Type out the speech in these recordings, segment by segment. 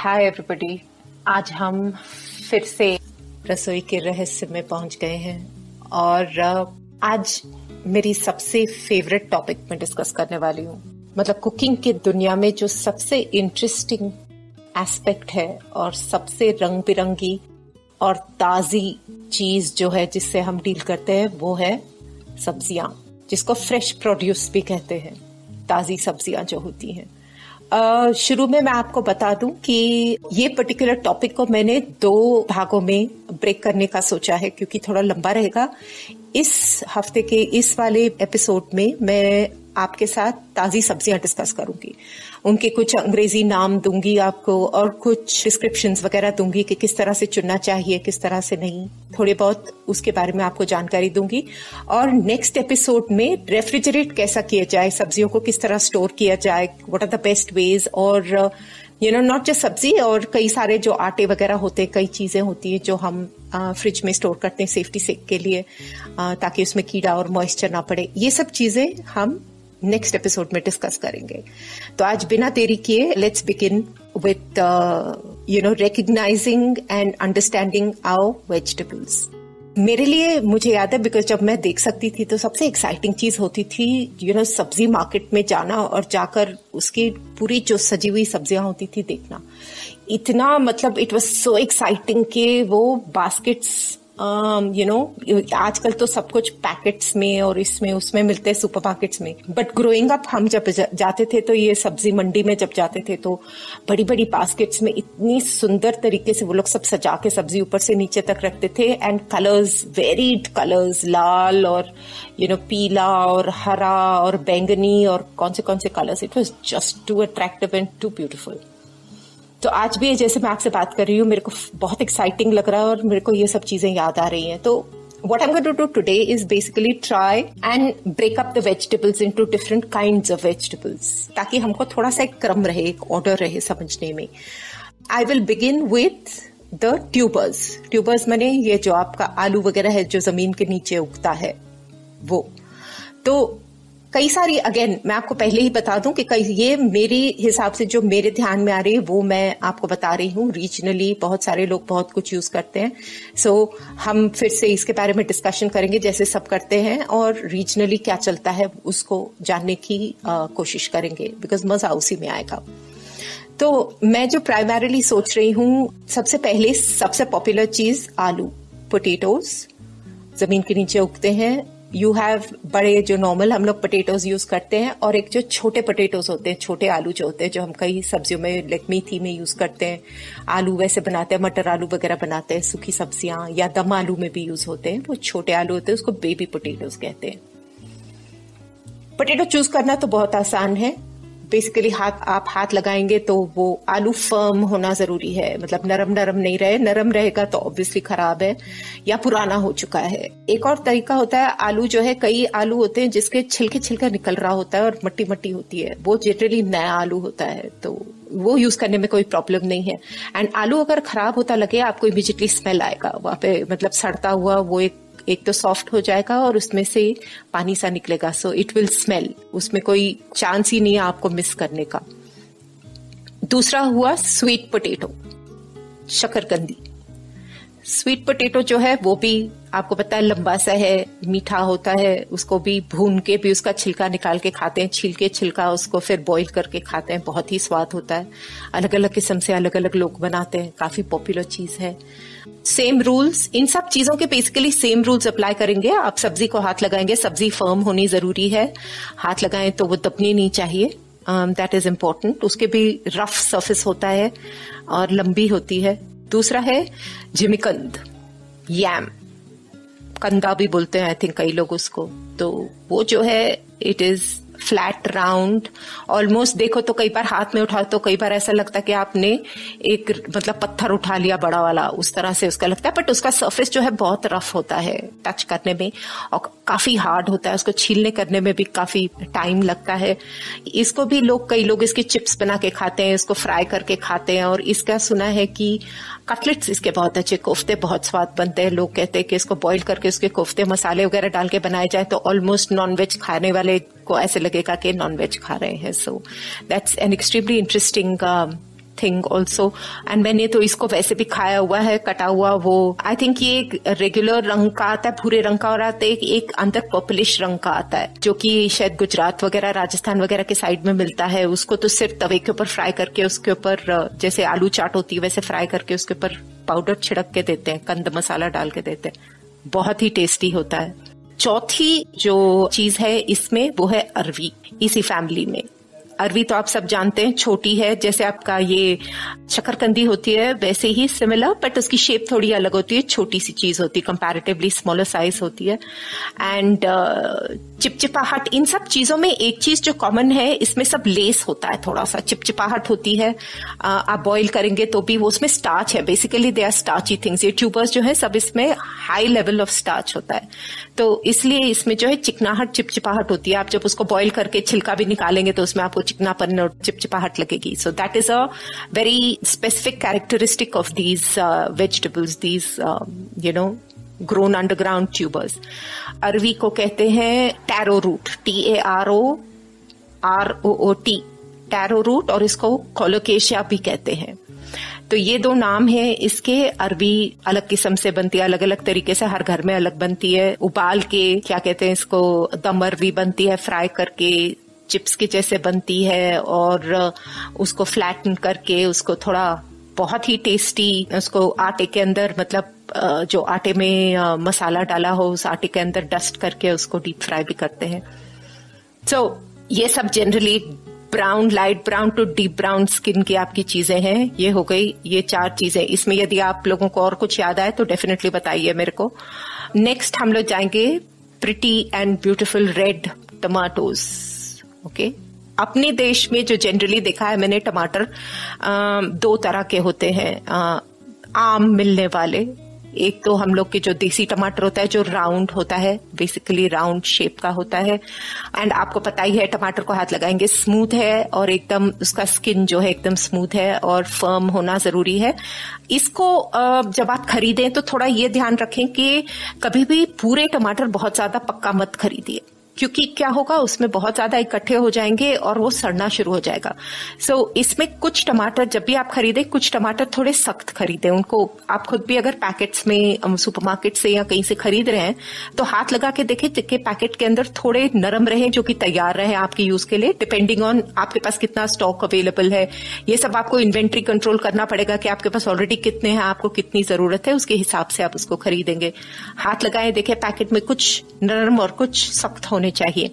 Hi everybody आज हम फिर से रसोई के रहस्य में पहुँच गए हैं और आज मेरी सबसे फेवरेट टॉपिक में डिस्कस करने वाली हूँ। मतलब कुकिंग की दुनिया में जो सबसे इंटरेस्टिंग एस्पेक्ट है और सबसे रंग बिरंगी और ताजी चीज़ जो है जिससे हम डील करते हैं, वो है सब्ज़ियाँ, जिसको फ्रेश प्रोड्यूस भी कहते हैं। ताजी सब्ज़ियाँ जो होती हैं। शुरू में मैं आपको बता दूँ कि ये पर्टिकुलर टॉपिक को मैंने दो भागों में ब्रेक करने का सोचा है, क्योंकि थोड़ा लंबा रहेगा। इस हफ़्ते के इस वाले एपिसोड में मैं आपके साथ ताजी सब्ज़ियाँ डिस्कस करूँगी। उनके कुछ अंग्रेज़ी नाम दूँगी आपको और कुछ डिस्क्रिप्शन वगैरह दूँगी कि किस तरह से चुनना चाहिए, किस तरह से नहीं। थोड़े बहुत उसके बारे में आपको जानकारी दूँगी। और नेक्स्ट एपिसोड में रेफ्रिजरेट कैसा किया जाए, सब्जियों को किस तरह स्टोर किया जाए what are the best veg और यू नो नॉट जस्ट सब्ज़ी और कई सारे जो आटे वगैरह होते हैं, कई चीज़ें होती है जो हम फ्रिज में स्टोर करते हैं सेफ्टी सेक के लिए ताकि उसमें कीड़ा और मॉइस्चर ना पड़े। ये सब चीज़ें हम नेक्स्ट एपिसोड में डिस्कस करेंगे। तो आज बिना देरी किए let's begin with you know recognising and understanding our vegetables मेरे लिए, मुझे याद है बिकॉज़ जब मैं देख सकती थी तो सबसे एक्साइटिंग चीज़ होती थी यू नो सब्ज़ी मार्केट में जाना और जाकर उसकी पूरी जो सजी हुई सब्ज़ियाँ होती थी देखना। इतना मतलब इट वाज सो एक्साइटिंग कि वो बास्केट्स यू नो आजकल तो सब कुछ पैकेट्स में और इसमें, उसमें मिलते हैं सुपर मार्केट्स में। बट ग्रोइंग अप हम जब जाते थे तो ये सब्ज़ी मंडी में जब जाते थे तो बड़ी बड़ी बास्केट्स में इतनी सुंदर तरीके से वो लोग सब सजा के सब्ज़ी ऊपर से नीचे तक रखते थे। एंड कलर्स वेरीड कलर्स लाल और यू नो पीला और हरा और बैंगनी और कौन से कौन से colours it was just too attractive and too beautiful तो आज भी जैसे मैं आपसे बात कर रही हूँ, मेरे को बहुत एक्साइटिंग लग रहा है और मेरे को ये सब चीज़ें याद आ रही हैं। तो what I'm going today is basically try and break up the vegetables into different kinds of vegetables, ताकि हमको थोड़ा सा एक क्रम रहे, एक ऑर्डर रहे समझने में। I will begin with the tubers tubers माने ये जो आपका आलू वगैरह है, जो ज़मीन के नीचे उगता है, वो। तो कई सारी अगेन मैं आपको पहले ही बता दूँ कि कई ये मेरे हिसाब से जो मेरे ध्यान में आ रही है वो मैं आपको बता रही हूँ। रीजनली बहुत सारे लोग बहुत कुछ यूज़ करते हैं। सो so, हम फिर से इसके बारे में डिस्कशन करेंगे जैसे सब करते हैं और रीजनली क्या चलता है उसको जानने की अ, कोशिश करेंगे बिकॉज़ मज़ा उसी में आएगा। तो मैं जो प्राइमरीली सोच रही हूँ सबसे पहले सबसे पॉपुलर चीज़ आलू पोटेटोज ज़मीन के नीचे उगते हैं यू हैव बड़े जो नॉर्मल हम लोग पोटेटोज यूज़ करते हैं और एक जो छोटे पोटेटोज होते हैं, छोटे आलू जो होते हैं, जो हम कई सब्जियों में लाइक मेथी में यूज़ करते हैं। आलू वैसे बनाते हैं, मटर आलू वगैरह बनाते हैं, सूखी सब्ज़ियाँ या दम आलू में भी यूज़ होते हैं। वो छोटे आलू होते हैं, उसको बेबी पोटेटोज कहते हैं। पोटेटो चूज़ करना तो बहुत आसान है। बेसिकली हाथ, आप हाथ लगाएँगे तो वो आलू फर्म होना ज़रूरी है। मतलब नरम नरम नहीं रहे। नरम रहेगा तो ऑब्वियसली खराब है या पुराना हो चुका है। एक और तरीका होता है, आलू जो है, कई आलू होते हैं जिसके छिलके छिलके निकल रहा होता है और मट्टी मट्टी होती है। वो जनरली नया आलू होता है तो वो यूज़ करने में कोई प्रॉब्लम नहीं है। एंड आलू अगर खराब होता लगे, आपको इमिजिएटली स्मेल आएगा। वहाँ पे मतलब सड़ता हुआ वो एक एक तो सॉफ्ट हो जाएगा और उसमें से पानी सा निकलेगा। सो इट विल स्मेल उसमें कोई चांस ही नहीं है आपको मिस करने का। दूसरा हुआ स्वीट पोटेटो शकरकंदी। स्वीट पोटेटो जो है, वो भी आपको पता है लंबा सा है, मीठा होता है, उसको भी भून के भी उसका छिलका निकाल के खाते हैं छिलके छिलका उसको फिर बॉईल करके खाते हैं, बहुत ही स्वाद होता है। अलग अलग किस्म से अलग अलग लोग बनाते हैं, काफ़ी पॉपुलर चीज़ है। सेम रूल्स इन सब चीज़ों के बेसिकली सेम रूल्स अप्लाई करेंगे। आप सब्ज़ी को हाथ लगाएँगे, सब्ज़ी फर्म होनी ज़रूरी है। हाथ लगाएँ तो वो दबनी नहीं चाहिए। दैट इज़ इम्पोर्टेंट उसके भी रफ सरफेस होता है और लंबी होती है। दूसरा है जिमिकंद यैम कंदा भी बोलते हैं आई थिंक कई लोग उसको। तो वो जो है it is flat round almost देखो तो कई बार हाथ में उठाओ तो कई बार ऐसा लगता है कि आपने एक मतलब पत्थर उठा लिया बड़ा वाला, उस तरह से उसका लगता है बट उसका सरफेस जो है बहुत रफ होता है टच करने में और काफ़ी हार्ड होता है, उसको छीलने करने में भी काफ़ी टाइम लगता है। इसको भी लोग, कई लोग इसकी चिप्स बना के खाते हैं, इसको फ्राई करके खाते हैं और इसका सुना है कि कटलेट्स इसके बहुत अच्छे कोफ्ते, बहुत स्वाद बनते हैं। लोग कहते हैं कि इसको बॉईल करके उसके कोफ्ते मसाले वगैरह डाल के बनाए जाए तो ऑलमोस्ट नॉनवेज खाने वाले को ऐसे लगेगा कि नॉनवेज खा रहे हैं। So that's an extremely interesting thing also and मैंने तो इसको वैसे भी खाया हुआ है, कटा हुआ वो। आई थिंक ये एक रेगुलर रंग का आता है, भूरे रंग का, और आता है एक अंदर पर्पलिश रंग का आता है, जो कि शायद गुजरात वगैरह, राजस्थान वगैरह के साइड में मिलता है। उसको तो सिर्फ़ तवे के ऊपर फ्राई करके उसके ऊपर जैसे आलू चाट होती है, वैसे फ्राई करके उसके ऊपर पाउडर छिड़क के देते हैं, कंद मसाला डाल के देते हैं। बहुत ही टेस्टी होता है। चौथी जो चीज़ है इसमें, वो है अरवी, इसी फैमिली में। अरवी तो आप सब जानते हैं छोटी है जैसे आपका ये शकरकंदी होती है वैसे ही सिमिलर बट उसकी शेप थोड़ी अलग होती है छोटी सी चीज़ होती है कंपैरेटिवली स्मॉलर साइज़ होती है. एंड uh, चिपचिपाहट इन सब चीज़ों में एक चीज़ जो कॉमन है इसमें सब लेस होता है थोड़ा सा चिपचिपाहट होती है. Uh, आप बॉईल करेंगे तो भी वो उसमें स्टार्च है basically they are starchy things ये ट्यूबर्स जो है सब इसमें हाई लेवल ऑफ़ स्टार्च होता है. तो इसलिए इसमें जो है चिकनाहट चिपचिपाहट होती है. आप जब उसको बॉईल करके छिलका भी निकालेंगे तो उसमें आपको चिकनापन और चिपचिपाहट लगेगी. So that is a very specific characteristic of these vegetables these you know grown underground tubers अरवी को कहते हैं taro root T A R O R O O T taro root और इसको कोलोकेशिया भी कहते हैं. तो ये दो नाम है इसके. अरबी अलग किस्म से बनती है अलग अलग तरीके से. हर घर में अलग बनती है. उबाल के क्या कहते हैं इसको दम अरवी बनती है फ्राई करके चिप्स के जैसे बनती है और उसको फ्लैटन करके उसको थोड़ा बहुत ही टेस्टी उसको आटे के अंदर मतलब जो आटे में मसाला डाला हो उस आटे के अंदर डस्ट करके उसको डीप फ्राई भी करते हैं। सो so, ये सब generally brown light brown to deep brown skin की आपकी चीज़ें हैं। ये हो गई ये चार चीज़ें। इसमें यदि आप लोगों को और कुछ याद आए तो डेफिनेटली बताइए मेरे को। नेक्स्ट हम लोग जाएँगे pretty and beautiful red tomatoes okay अपने देश में जो जनरली देखा है मैंने टमाटर दो तरह के होते हैं। आम मिलने वाले। एक तो हम लोग के जो देसी टमाटर होता है, जो राउंड होता है बेसिकली राउंड शेप का होता है। एंड आपको पता ही है, टमाटर को हाथ लगाएँगे स्मूथ है और एकदम उसका स्किन जो है एकदम स्मूथ है और फर्म होना ज़रूरी है। इसको जब आप खरीदें तो थोड़ा ये ध्यान रखें कि कभी भी पूरे टमाटर बहुत ज़्यादा पक्का मत खरीदिए। क्योंकि क्या होगा उसमें बहुत ज़्यादा इकट्ठे हो जाएँगे और वो सड़ना शुरू हो जाएगा। सो so, इसमें कुछ टमाटर जब भी आप खरीदे कुछ टमाटर थोड़े सख्त खरीदे। उनको आप खुद भी अगर पैकेट्स में सुपरमार्केट से या कहीं से खरीद रहे हैं तो हाथ लगा के देखे कि पैकेट के अंदर थोड़े नरम रहे जो कि तैयार रहे आपके यूज़ के लिए। डिपेंडिंग ऑन आपके पास कितना स्टॉक अवेलेबल है। ये सब आपको इन्वेंट्री कंट्रोल करना पड़ेगा कि आपके पास ऑलरेडी कितने हैं आपको कितनी ज़रूरत है उसके हिसाब से आप उसको खरीदेंगे। हाथ लगाए देखे पैकेट में कुछ नरम और कुछ सख्त होने चाहिए।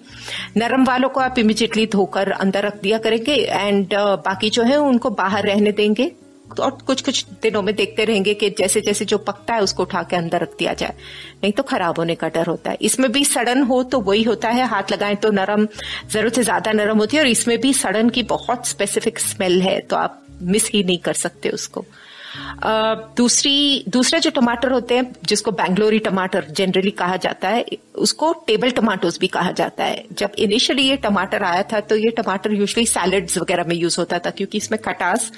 नरम वालों को आप इमिजिएटली धोकर अंदर रख दिया करेंगे एंड uh, बाकी जो है उनको बाहर रहने देंगे। और कुछ कुछ दिनों में देखते रहेंगे कि जैसे जैसे जो पकता है उसको उठा के अंदर रख दिया जाए। नहीं तो खराब होने का डर होता है। इसमें भी सड़न हो तो वही होता है। हाथ लगाएँ तो नरम ज़रूरत से ज़्यादा नरम होती है और इसमें भी सड़न की बहुत स्पेसिफिक स्मेल है तो आप मिस ही नहीं कर सकते उसको। दूसरी, दूसरा जो टमाटर होते हैं, जिसको बैंगलोरी टमाटर जनरली कहा जाता है, उसको टेबल टमाटोज भी कहा जाता है। जब इनिशियली ये टमाटर आया था तो ये टमाटर यूजली सैलड्स वगैरह में यूज़ होता था, क्योंकि इसमें खटास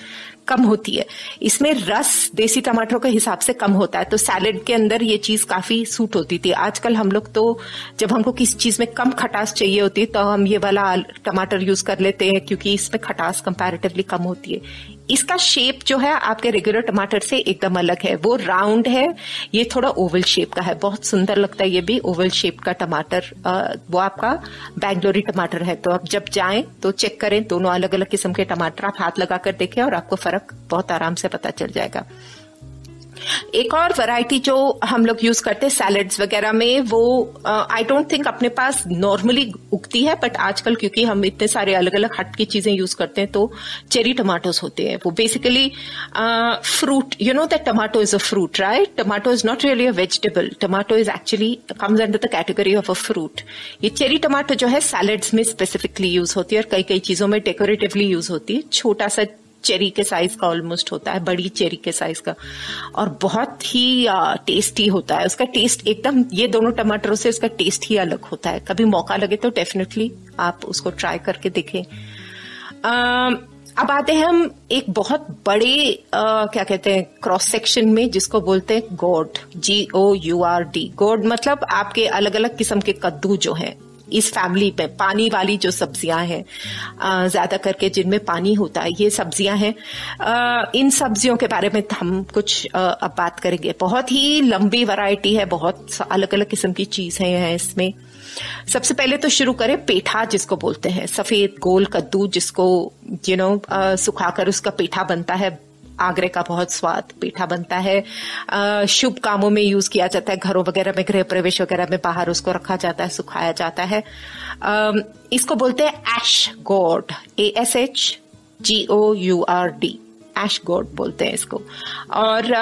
कम होती है। इसमें रस देसी टमाटरों के हिसाब से कम होता है तो सैलड के अंदर ये चीज़ काफ़ी सूट होती थी। आजकल हम लोग तो जब हमको किसी चीज़ में कम खटास चाहिए होती तो हम ये वाला टमाटर यूज़ कर लेते हैं, क्योंकि इसमें खटास कंपैरेटिवली कम होती है। इसका शेप जो है आपके रेगुलर टमाटर से एकदम अलग है। वो राउंड है, ये थोड़ा ओवल शेप का है। बहुत सुंदर लगता है ये भी ओवल शेप का टमाटर वो आपका बैंगलोरी टमाटर है। तो आप जब जाएँ तो चेक करें, दोनों अलग अलग किस्म के टमाटर आप हाथ लगाकर देखें और आपको फ़र्क बहुत आराम से पता चल जाएगा। एक और वैरायटी जो हम लोग यूज़ करते हैं सैलड्स वगैरह में, वो आई डोंट थिंक अपने पास नॉर्मली उगती है बट आजकल क्योंकि हम इतने सारे अलग अलग हट की चीज़ें यूज़ करते हैं तो चेरी टमाटोज होते हैं। वो basically fruit you know that tomato is a fruit right tomato is not really a vegetable tomato is actually comes under the category of a fruit ये चेरी टमाटो जो है salads में specifically use होती है और कई कई चीज़ों में डेकोरेटिवली यूज़ होती है। छोटा सा चेरी के साइज़ का ऑलमोस्ट होता है बड़ी चेरी के साइज़ का। और बहुत ही टेस्टी होता है। उसका टेस्ट एकदम ये दोनों टमाटरों से उसका टेस्ट ही अलग होता है। कभी मौका लगे तो डेफिनेटली आप उसको ट्राई करके देखें। अब आते हैं हम एक बहुत बड़े आ, क्या कहते हैं क्रॉस सेक्शन में जिसको बोलते हैं gourd G O U R D gourd मतलब आपके अलग अलग किस्म के कद्दू जो हैं। इस फैमिली में पानी वाली जो सब्ज़ियाँ हैं ज़्यादा करके जिनमें पानी होता है, ये सब्ज़ियाँ हैं। इन सब्जियों के बारे में हम कुछ अब बात करेंगे। बहुत ही लंबी वैरायटी है, बहुत अलग अलग किस्म की चीज़ें हैं इसमें। सबसे पहले तो शुरू करें पेठा, जिसको बोलते हैं। सफ़ेद, गोल, कद्दू, जिसको यू नो सुखाकर उसका पेठा बनता है। आगरे का बहुत स्वाद पीठा बनता है। शुभ कामों में यूज़ किया जाता है। घरों वगैरह में, गृह प्रवेश वगैरह में बाहर उसको रखा जाता है, सुखाया जाता है। इसको बोलते हैं ash gourd A S H G O U R D ash gourd बोलते हैं इसको। और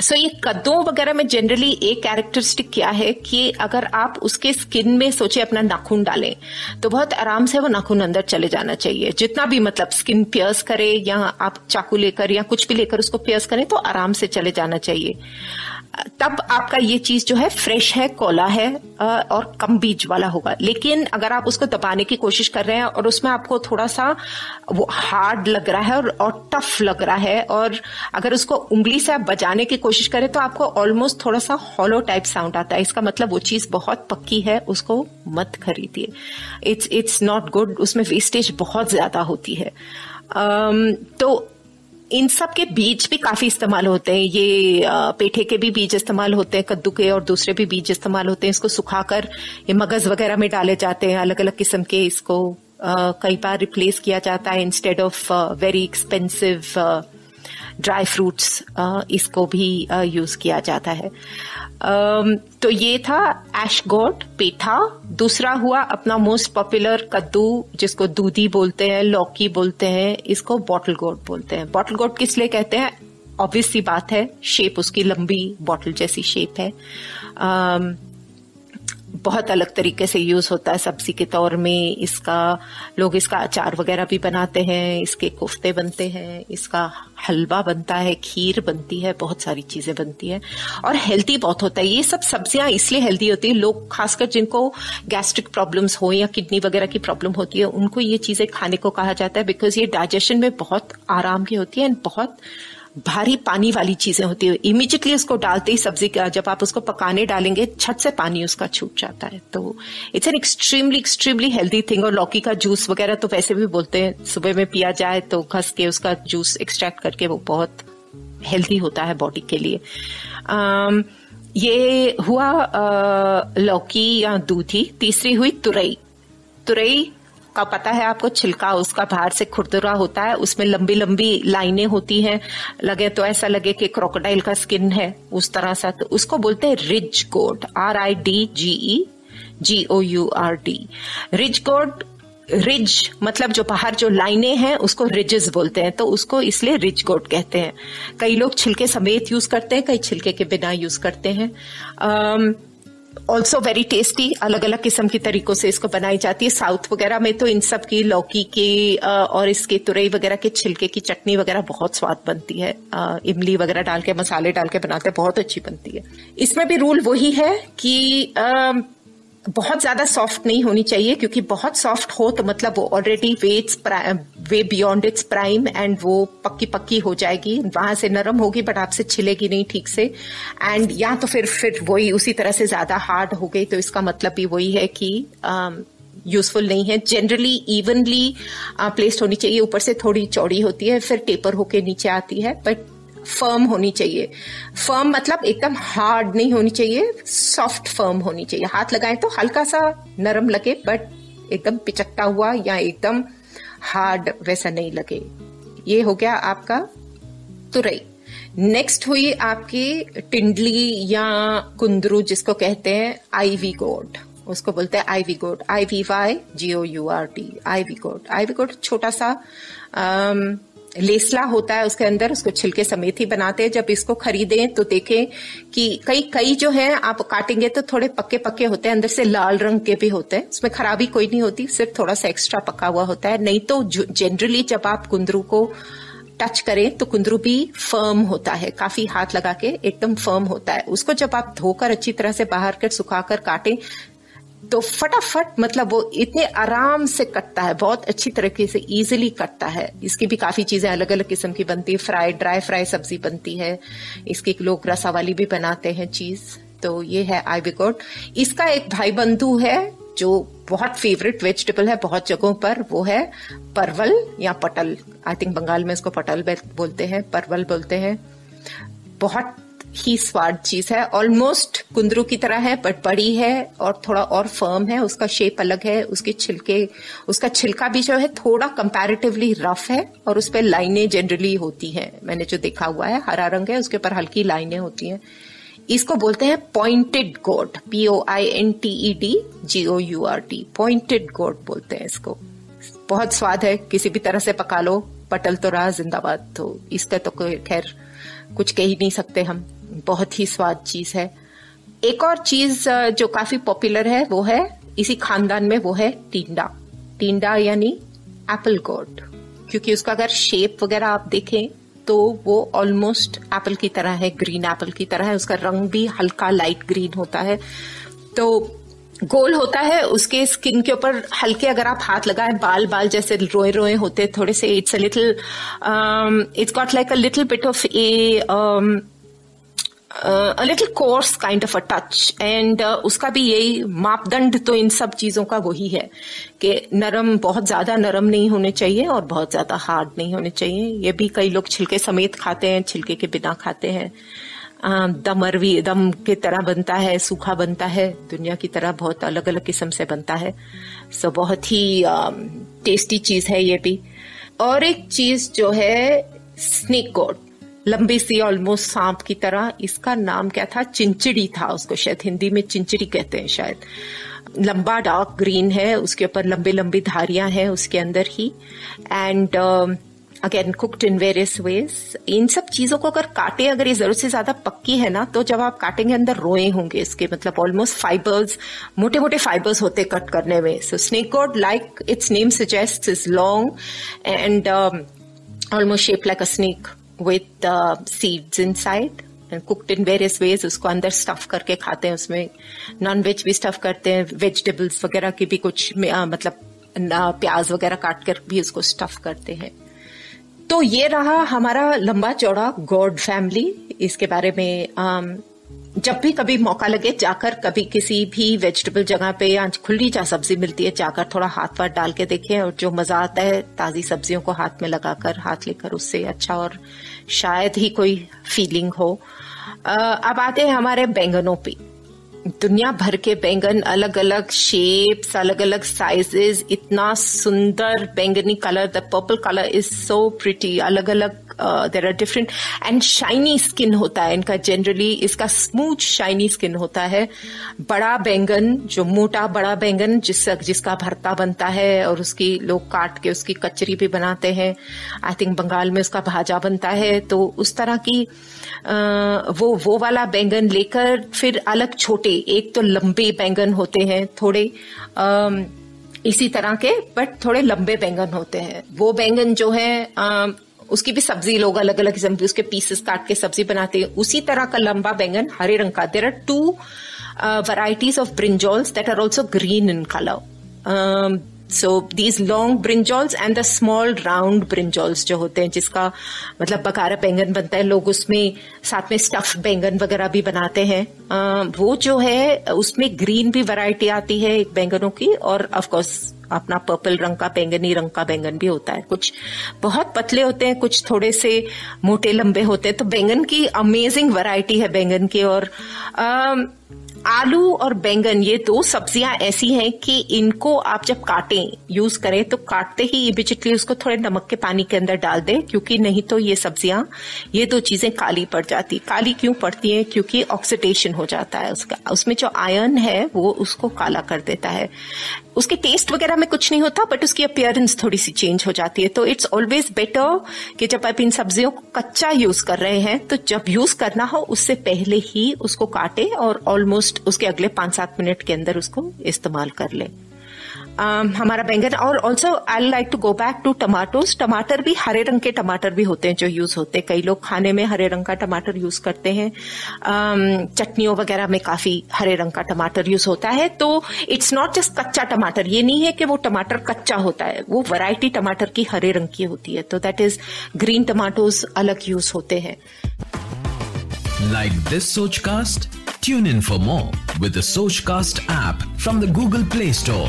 सो ये कद्दों वगैरह में जनरली एक कैरेक्टरिस्टिक क्या है कि अगर आप उसके स्किन में सोचे अपना नाखून डालें तो बहुत आराम से वो नाखून अंदर चले जाना चाहिए। जितना भी मतलब स्किन पियर्स करे या आप चाकू लेकर या कुछ भी लेकर उसको पियर्स करें तो आराम से चले जाना चाहिए। तब आपका ये चीज़ जो है फ्रेश है कोला है और कम बीज वाला होगा। लेकिन अगर आप उसको दबाने की कोशिश कर रहे हैं और उसमें आपको थोड़ा सा वो हार्ड लग रहा है और, और टफ लग रहा है और अगर उसको उंगली से आप बजाने की कोशिश करें तो आपको ऑलमोस्ट थोड़ा सा हॉलो टाइप साउंड आता है। इसका मतलब वो चीज़ बहुत पक्की है उसको मत खरीदिए। इट्स इट्स नॉट गुड उसमें वेस्टेज बहुत ज़्यादा होती है। um, तो इन सब के बीज भी काफ़ी इस्तेमाल होते हैं। ये पेठे के भी बीज इस्तेमाल होते हैं, कद्दू के और दूसरे भी बीज इस्तेमाल होते हैं। इसको सुखाकर ये मगज वगैरह में डाले जाते हैं अलग अलग किस्म के इसको कई बार रिप्लेस किया जाता है instead of very expensive dry fruits इसको भी यूज़ किया जाता है। तो ये था एशगोट पेठा। दूसरा हुआ अपना मोस्ट पॉपुलर कद्दू, जिसको दूधी बोलते हैं, लौकी बोलते हैं, इसको बॉटल गोट बोलते हैं। बॉटल गोट किस लिए कहते हैं? ऑब्वियस सी बात है शेप उसकी लंबी बॉटल जैसी शेप है। बहुत अलग तरीके से यूज़ होता है सब्ज़ी के तौर में। इसका, लोग इसका अचार वगैरह भी बनाते हैं, इसके कोफ्ते बनते हैं, इसका हलवा बनता है, खीर बनती है, बहुत सारी चीज़ें बनती है। और हेल्दी बहुत होता है। ये सब सब्ज़ियाँ इसलिए हेल्दी होती है। लोग खासकर जिनको गैस्ट्रिक प्रॉब्लम्स हो या किडनी वगैरह की प्रॉब्लम होती है, उनको ये चीज़ें खाने को कहा जाता है बिकॉज़ ये डाइजेशन में बहुत आराम की होती है एंड बहुत भारी पानी वाली चीज़ें होती है। इमीजिएटली उसको डालते ही सब्ज़ी का जब आप उसको पकाने डालेंगे छत से पानी उसका छूट जाता है। तो it's an extremely extremely healthy thing और लौकी का जूस वगैरह तो वैसे भी बोलते हैं सुबह में पिया जाए तो घस के उसका जूस एक्सट्रैक्ट करके वो बहुत हेल्दी होता है बॉडी के लिए। Um, ये हुआ लौकी या दूधी तीसरी हुई तुरई। तुरई का पता है, आपको छिलका, उसका बाहर से खुरदुरा होता है, उसमें लंबी लंबी लाइनें होती हैं। लगे तो ऐसा लगे कि क्रोकोडाइल का स्किन है, उस तरह सा। तो उसको बोलते हैं ridge gourd R I D G E G O U R D ridge gourd ridge मतलब जो बाहर जो लाइनें हैं, उसको रिजेस बोलते हैं। तो उसको इसलिए रिज गोट कहते हैं। कई लोग छिलके समेत यूज़ करते हैं, कई छिलके के बिना यूज़ करते हैं। ऑल्सो वेरी टेस्टी अलग अलग किस्म के तरीकों से इसको बनाई जाती है। साउथ वगैरह में तो इन सब की लौकी के और इसके तुरई वगैरह के छिलके की चटनी वगैरह बहुत स्वाद बनती है। इमली वगैरह डाल के, मसाले डाल के बनाते बहुत अच्छी बनती है। इसमें भी रूल वही है कि बहुत ज़्यादा सॉफ्ट नहीं होनी चाहिए क्योंकि बहुत सॉफ्ट हो तो मतलब वो already waits way beyond its prime and वो पक्की पक्की हो जाएगी। वहाँ से नरम होगी बट आपसे छिलेगी नहीं ठीक से। एंड या तो फिर फिर वही उसी तरह से ज़्यादा हार्ड हो गई तो इसका मतलब भी वही है कि यूजफुल um, नहीं है। जनरली इवनली प्लेस्ड होनी चाहिए। ऊपर से थोड़ी चौड़ी होती है फिर टेपर होके नीचे आती है बट फर्म होनी चाहिए। फर्म मतलब एकदम हार्ड नहीं होनी चाहिए सॉफ्ट फर्म होनी चाहिए। हाथ लगाए तो हल्का सा नरम लगे बट एकदम पिचकता हुआ या एकदम हार्ड वैसा नहीं लगे। ये हो गया आपका तुरई। नेक्स्ट हुई आपकी टिंडली या कुंदरू जिसको कहते हैं आईवी गोड उसको बोलते हैं ivy gourd I V Y G O U R T ivy gourd ivy gourd छोटा सा आम, लेसला होता है उसके अंदर, उसको छिलके समेत ही बनाते हैं। जब इसको खरीदें तो देखें कि कई कई जो है, आप काटेंगे तो थोड़े पक्के पक्के होते हैं। अंदर से लाल रंग के भी होते हैं। उसमें खराबी कोई नहीं होती, सिर्फ़ थोड़ा सा एक्स्ट्रा पका हुआ होता है। नहीं तो जनरली जब आप कुंदरू को टच करें तो कुंदरू भी फर्म होता है। काफ़ी हाथ लगा के एकदम फर्म होता है। उसको जब आप धोकर अच्छी तरह से बाहर कर, सुखाकर काटें तो फटाफट मतलब वो इतने आराम से कटता है, बहुत अच्छी तरीके से इजीली कटता है। इसकी भी काफ़ी चीज़ें अलग अलग किस्म की बनती है। फ्राई ड्राई फ्राई सब्ज़ी बनती है। इसकी लोग रसा वाली भी बनाते हैं चीज़ तो ये है आई आईविकोट इसका एक भाई बंधु है, जो बहुत फेवरेट वेजिटेबल है बहुत जगहों पर। वो है परवल या पटल। आई थिंक बंगाल में इसको पटल बोलते हैं, परवल बोलते हैं। बहुत ही स्वाद चीज़ है। ऑलमोस्ट कुंदरू की तरह है बट बड़ी है और थोड़ा और फर्म है। उसका शेप अलग है, उसके छिलके, उसका छिलका भी जो है थोड़ा कंपैरेटिवली रफ है और उस पर लाइनें जनरली होती हैं। मैंने जो देखा हुआ है, हरा रंग है, उसके ऊपर हल्की लाइनें होती हैं। इसको बोलते हैं pointed gourd P O I N T E D G O U R T pointed gourd बोलते हैं इसको। बहुत स्वाद है, किसी भी तरह से पका लो, पटल तो रहा, जिंदाबाद। तो इसका तो खैर, कुछ कह ही नहीं सकते हम। बहुत ही स्वाद चीज़ है। एक और चीज़ जो काफ़ी पॉपुलर है, वो है, इसी खानदान में वो है टींडा। टींडा यानी एप्पल गोड क्योंकि उसका अगर शेप वगैरह आप देखें तो वो ऑलमोस्ट एप्पल की तरह है, ग्रीन एप्पल की तरह है, उसका रंग भी हल्का लाइट ग्रीन होता है। तो गोल होता है, उसके स्किन के ऊपर हल्के अगर आप हाथ लगाए बाल बाल जैसे रोए रोए होते, थोड़े से it's a little it's got like a little bit of a a little coarse kind of a touch and उसका भी यही मापदंड तो इन सब चीज़ों का वही है कि नरम बहुत ज़्यादा नरम नहीं होने चाहिए और बहुत ज़्यादा हार्ड नहीं होने चाहिए। ये भी कई लोग छिलके समेत खाते हैं छिलके के बिना खाते हैं। दम अरवी दम की तरह बनता है सूखा बनता है दुनिया की तरह बहुत अलग अलग किस्म से बनता है। सो so, बहुत ही टेस्टी चीज़ है ये भी। और एक चीज़ जो है स्नेक गोट लंबी सी ऑलमोस्ट सांप की तरह इसका नाम क्या था? चिंचड़ी था उसको, शायद हिंदी में चिंचड़ी कहते हैं शायद। लंबा डार्क ग्रीन है, उसके ऊपर लंबी लंबी धारियाँ हैं, उसके अंदर ही। And again cooked in various veg इन सब चीज़ों को अगर काटे, अगर ये ज़रूरत से ज़्यादा पक्की है ना तो जब आप काटेंगे, अंदर रोए होंगे इसके मतलब ऑलमोस्ट फाइबर्स मोटे मोटे फाइबर्स होते कट करने में। So snake gourd like its name suggest is long and almost shape like a snake with seeds inside cooked in various veg उसको अंदर स्टफ़ करके खाते हैं उसमें। नॉन वेज भी स्टफ़ करते हैं वेजिटेबल्स वगैरह की भी कुछ uh, मतलब प्याज वगैरह काट कर भी उसको स्टफ़ करते हैं। तो ये रहा हमारा लंबा चौड़ा गॉड फैमिली। इसके बारे में जब भी कभी मौका लगे, जाकर कभी किसी भी वेजिटेबल जगह पे या खुली जा सब्ज़ी मिलती है, जाकर थोड़ा हाथ वाथ डाल के देखें और जो मज़ा आता है, ताजी सब्जियों को हाथ में लगाकर, हाथ लेकर उससे अच्छा और शायद ही कोई फीलिंग हो। अब आते हैं हमारे बैंगनों पे। दुनिया भर के बैंगन अलग अलग शेप्स अलग अलग साइजेस इतना सुंदर बैंगनी colour the purple colour is so pretty अलग अलग there are different and shiny skin होता है इनका जनरली इसका स्मूथ शाइनी स्किन होता है। बड़ा बैंगन जो मोटा बड़ा बैंगन जिस जिसका भरता बनता है और उसकी लोग काट के उसकी कचरी भी बनाते हैं आई थिंक बंगाल में उसका भाजा बनता है तो उस तरह की uh, वो वो वाला बैंगन लेकर फिर अलग छोटे एक तो लंबे बैंगन होते हैं थोड़े आ, इसी तरह के बट थोड़े लंबे बैंगन होते हैं। वो बैंगन जो है आ, उसकी भी सब्ज़ी लोग अलग अलग किस्म की उसके पीसेस काट के सब्ज़ी बनाते हैं। उसी तरह का लंबा बैंगन हरे रंग का। There are two varieties of brinjals that are also green in colour so these long brinjals and the small round brinjals जो होते हैं जिसका मतलब बकारा बैंगन बनता है लोग उसमें साथ में स्टफ़ बैंगन वगैरह भी बनाते हैं। uh, वो जो है उसमें ग्रीन भी वैरायटी आती है एक बैंगनों की और ऑफकोर्स अपना पर्पल रंग का बैंगनी रंग का बैंगन भी होता है। कुछ बहुत पतले होते हैं कुछ थोड़े से मोटे लंबे होते हैं। तो बैंगन की अमेजिंग वैरायटी है बैंगन की और आ, आलू और बैंगन, ये दो सब्ज़ियाँ ऐसी हैं कि इनको आप जब काटें यूज़ करें तो काटते ही इमिजिएटली उसको थोड़े नमक के पानी के अंदर डाल दें, क्योंकि नहीं तो ये सब्ज़ियाँ, ये दो चीज़ें काली पड़ जाती। काली क्यों पड़ती है? क्योंकि ऑक्सीडेशन हो जाता है उसका। उसमें जो आयरन है, वो उसको काला कर देता है। उसके टेस्ट वगैरह में कुछ नहीं होता बट उसकी अपियरेंस थोड़ी सी चेंज हो जाती है। तो इट्स ऑलवेज बेटर कि जब आप इन सब्जियों को कच्चा यूज़ कर रहे हैं तो जब यूज़ करना हो, उससे पहले ही उसको काटे और ऑलमोस्ट उसके अगले पाँच सात मिनट के अंदर उसको इस्तेमाल कर ले। um, हमारा बैंगन और also I like to go back to tomatoes टमाटर भी हरे रंग के टमाटर भी होते हैं जो यूज़ होते हैं। कई लोग खाने में हरे रंग का टमाटर यूज़ करते हैं। um, चटनियों वगैरह में काफ़ी हरे रंग का टमाटर यूज़ होता है। तो इट्स नॉट जस्ट कच्चा टमाटर ये नहीं है कि वो टमाटर कच्चा होता है। वो वैरायटी टमाटर की हरे रंग की होती है। तो दैट इज़ ग्रीन टमाटोज अलग यूज़ होते हैं। Like this Sochcast? Tune in for more with the Sochcast app from the Google Play Store.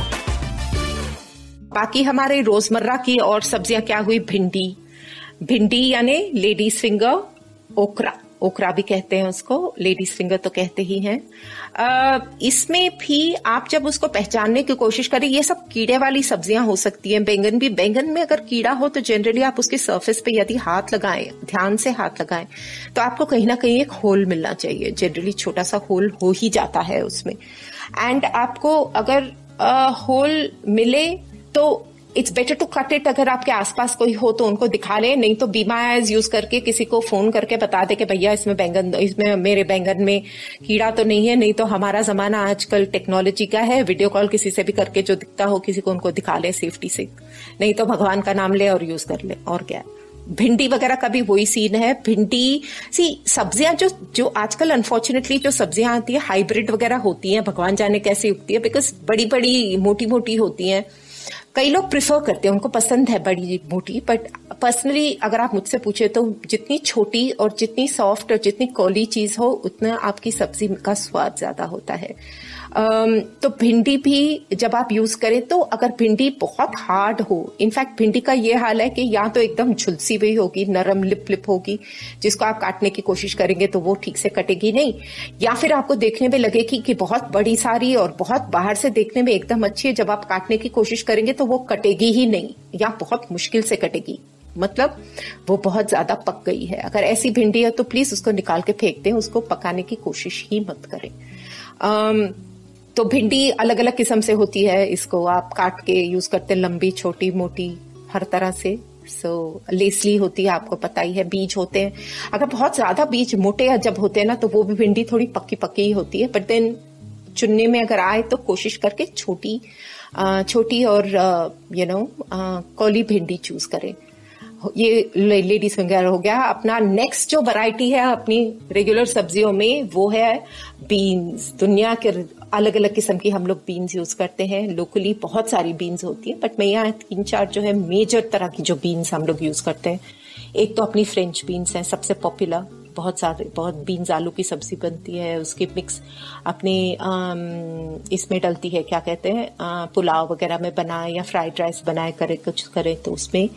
बाकी हमारे रोज़मर्रा की और सब्ज़ियाँ क्या हुई भिंडी भिंडी यानी लेडीज़ फिंगर ओकरा ओकरा भी कहते हैं उसको लेडीज़ फिंगर तो कहते ही हैं। इसमें भी आप जब उसको पहचानने की कोशिश करें, ये सब कीड़े वाली सब्ज़ियाँ हो सकती हैं, बैंगन भी। बैंगन में अगर कीड़ा हो तो जनरली आप उसके सरफेस पे यदि हाथ लगाएँ, ध्यान से हाथ लगाएँ तो आपको कहीं ना कहीं एक होल मिलना चाहिए। जनरली छोटा सा होल हो ही जाता है उसमें। एंड आपको अगर होल मिले तो it's better to cut it अगर आपके आसपास कोई हो तो उनको दिखा ले, नहीं तो बीमा एज यूज़ करके किसी को फ़ोन करके बता दे कि भैया इसमें बैंगन, इसमें मेरे बैंगन में कीड़ा तो नहीं है, नहीं तो हमारा जमाना आजकल टेक्नोलॉजी का है वीडियो कॉल किसी से भी करके जो दिखता हो किसी को उनको दिखा ले सेफ्टी से। नहीं तो भगवान का नाम ले और यूज़ कर ले, और क्या। भिंडी वगैरह का भी वही सीन है। भिंडी सी सब्ज़ियाँ जो जो आजकल अनफॉर्चुनेटली जो सब्ज़ियाँ आती है हाइब्रिड वगैरह होती हैं, भगवान जाने कैसे उगती है बिकॉज़ बड़ी बड़ी मोटी मोटी होती हैं। कई लोग प्रिफर करते हैं, उनको पसंद है बड़ी बूटी बट पर्सनली अगर आप मुझसे पूछे तो जितनी छोटी और जितनी सॉफ्ट और जितनी कौली चीज़ हो, उतना आपकी सब्ज़ी का स्वाद ज़्यादा होता है। तो भिंडी भी जब आप यूज़ करें तो अगर भिंडी बहुत हार्ड हो इनफैक्ट भिंडी का ये हाल है कि या तो एकदम झुलसी हुई होगी, नरम लिप लिप होगी, जिसको आप काटने की कोशिश करेंगे तो वो ठीक से कटेगी नहीं। या फिर आपको देखने में लगेगी कि बहुत बड़ी सारी और बहुत बाहर से देखने में एकदम अच्छी है, जब आप काटने की कोशिश करेंगे तो वो कटेगी ही नहीं, या बहुत मुश्किल से कटेगी। मतलब वो बहुत ज़्यादा पक गई है। अगर ऐसी भिंडी है तो प्लीज़ उसको निकाल के फेंक दें, उसको पकाने की कोशिश ही मत करें। तो भिंडी अलग अलग किस्म से होती है इसको आप काट के यूज़ करते हैं लंबी छोटी मोटी हर तरह से। सो so, लेसली होती है आपको पता ही है बीज होते हैं। अगर बहुत ज़्यादा बीज मोटे जब होते हैं ना तो वो भी भिंडी थोड़ी पक्की पक्की होती है। बट देन चुनने में अगर आए तो कोशिश करके छोटी छोटी और यू नो कौली भिंडी चूज़ करें। ये लेडीज़ फिंगर हो गया। अपना नेक्स्ट जो वैरायटी है अपनी रेगुलर सब्जियों में वो है बीन्स दुनिया के अलग अलग किस्म की हम लोग बीन्स यूज़ करते हैं। लोकली बहुत सारी बीन्स होती है बट मैं यहाँ तीन चार जो है मेजर तरह की जो बीन्स हम लोग यूज़ करते हैं। एक तो अपनी फ्रेंच बीन्स हैं, सबसे पॉपुलर बहुत सारे बहुत बीन्स आलू की सब्ज़ी बनती है, उसकी मिक्स अपने इसमें डलती है, क्या कहते हैं पुलाव वगैरह में बनाए या फ्राइड राइस बनाए, करे, कुछ करें तो उसमें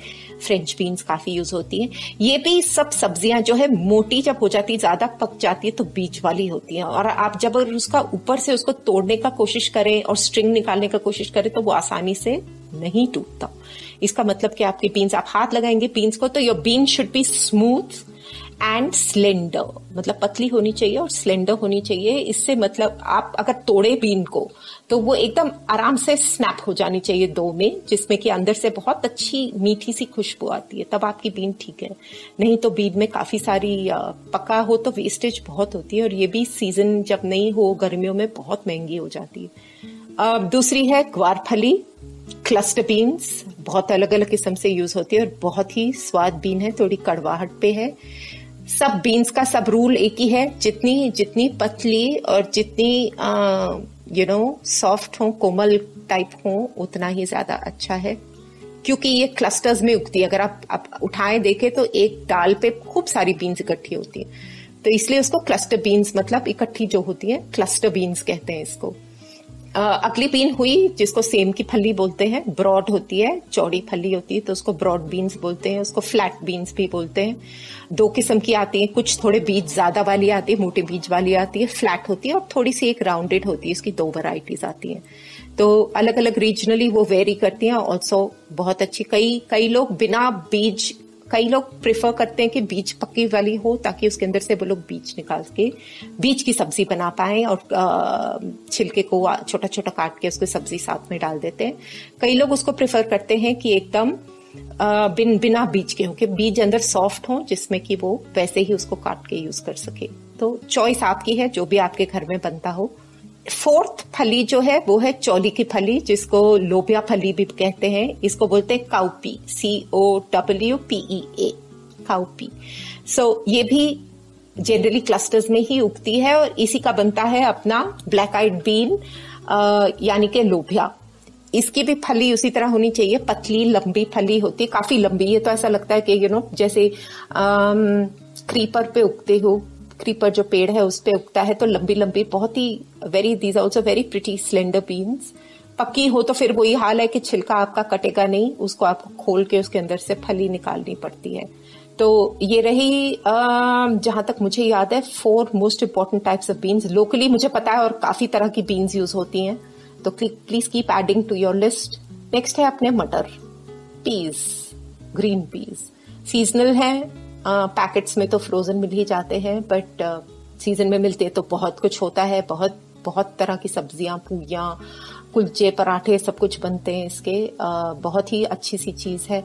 फ्रेंच बीन्स काफ़ी यूज़ होती हैं। ये भी सब सब्ज़ियाँ जो है, मोटी जब हो जाती है, ज़्यादा पक जाती है तो बीज वाली होती हैं। और आप जब उसका ऊपर से उसको तोड़ने का कोशिश करें और स्ट्रिंग निकालने का कोशिश करें तो वो आसानी से नहीं टूटता। इसका मतलब कि आपकी बीन्स आप हाथ लगाएँगे बीन्स को तो your bean should be smooth and slender मतलब पतली होनी चाहिए और स्लेंडर होनी चाहिए। इससे मतलब आप अगर तोड़े बीन को तो वो एकदम आराम से स्नैप हो जानी चाहिए दो में, जिसमें कि अंदर से बहुत अच्छी मीठी सी खुशबू आती है। तब आपकी बीन ठीक है। नहीं तो बीन में काफ़ी सारी पका हो तो वेस्टेज बहुत होती है और ये भी सीज़न जब नहीं हो, गर्मियों में बहुत महँगी हो जाती है। अब दूसरी है ग्वारफली क्लस्टर बीन्स बहुत अलग अलग किस्म से यूज़ होती है और बहुत ही स्वाद बीन है, थोड़ी कड़वाहट पे है। सब बीन्स का सब रूल एक ही है। जितनी जितनी पतली और जितनी यू नो सॉफ्ट हो कोमल टाइप हो उतना ही ज़्यादा अच्छा है। क्योंकि ये क्लस्टर्स में उगती है। अगर आप, आप उठाए देखें तो एक डाल पे खूब सारी बीन्स इकट्ठी होती है। तो इसलिए उसको क्लस्टर बीन्स मतलब इकट्ठी जो होती है क्लस्टर बीन्स कहते हैं इसको। अगली बीन हुई, जिसको सेम की फली बोलते हैं ब्रॉड होती है, चौड़ी फली होती है तो उसको ब्रॉड बीन्स बोलते हैं, उसको फ्लैट बीन्स भी बोलते हैं। दो किस्म की आती है, कुछ थोड़े बीज ज़्यादा वाली आती है, मोटे बीज वाली आती है फ्लैट होती है, और थोड़ी सी एक राउंडेड होती है, इसकी दो वैरायटीज आती हैं। तो अलग अलग रीजनली वो वेरी करती हैं ऑल्सो बहुत अच्छी, कई कई लोग बिना बीज कई लोग प्रेफर करते हैं कि बीज पक्की वाली हो ताकि उसके अंदर से वो लोग बीज निकाल के, बीज की सब्ज़ी बना पाए और छिलके को छोटा छोटा काट के उसको सब्ज़ी साथ में डाल देते हैं। कई लोग उसको प्रेफर करते हैं कि एकदम बिन, बिना बीज के हो, कि बीज अंदर सॉफ्ट हो, जिसमें कि वो वैसे ही उसको काट के यूज़ कर सके। तो चॉइस आपकी है, जो भी आपके घर में बनता हो फोर्थ फली जो है, वो है चौली की फली, जिसको लोबिया फली भी कहते हैं। इसको बोलते हैं cowpea C O W P E A cowpea. So ये भी जनरली क्लस्टर्स में ही उगती है और इसी का बनता है अपना ब्लैक आइड बीन यानी कि लोभिया इसकी भी फली उसी तरह होनी चाहिए, पतली, लंबी फली होती है। काफ़ी लंबी, ये तो ऐसा लगता है कि यू नो जैसे क्रीपर पे उगते हो। क्रीपर जो पेड़ है उस पर उगता है तो लंबी लंबी बहुत ही very these also very pretty slender beans पक्की हो तो फिर वही हाल है कि छिलका आपका कटेगा नहीं, उसको आपको खोल के उसके अंदर से फली निकालनी पड़ती है। तो ये रही जहाँ तक मुझे याद है four most important types of beans locally मुझे पता है और काफ़ी तरह की बीन्स यूज़ होती हैं। तो please keep adding to your list next है अपने मटर पीज ग्रीन पीज सीजनल है पैकेट्स में तो फ्रोजन मिल ही जाते हैं बट सीज़न में मिलते तो बहुत कुछ होता है, बहुत बहुत तरह की सब्ज़ियाँ पूरियाँ कुलचे, पराठे सब कुछ बनते हैं इसके। बहुत ही अच्छी सी चीज़ है।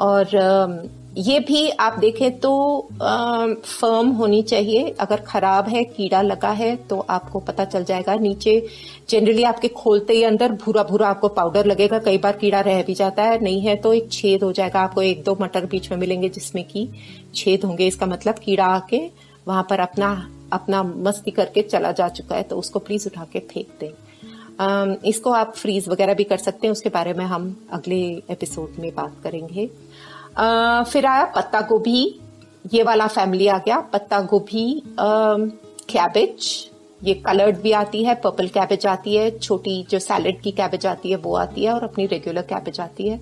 और ये भी आप देखें तो फर्म होनी चाहिए। अगर खराब है, कीड़ा लगा है तो आपको पता चल जाएगा। नीचे जनरली आपके खोलते ही अंदर भूरा भूरा आपको पाउडर लगेगा। कई बार कीड़ा रह भी जाता है, नहीं है तो एक छेद हो जाएगा। आपको एक दो मटर बीच में मिलेंगे जिसमें कि छेद होंगे। इसका मतलब कीड़ा आके वहाँ पर अपना अपना मस्ती करके चला जा चुका है। तो उसको प्लीज़ उठा के फेंक दें। इसको आप फ्रीज वगैरह भी कर सकते हैं, उसके बारे में हम अगले एपिसोड में बात करेंगे। फिर आया पत्ता गोभी। ये वाला फैमिली आ गया, पत्ता गोभी कैबेज ये कलर्ड भी आती है पर्पल कैबेज आती है, छोटी जो सैलेड की कैबेज आती है, वो आती है, और अपनी रेगुलर कैबेज आती है।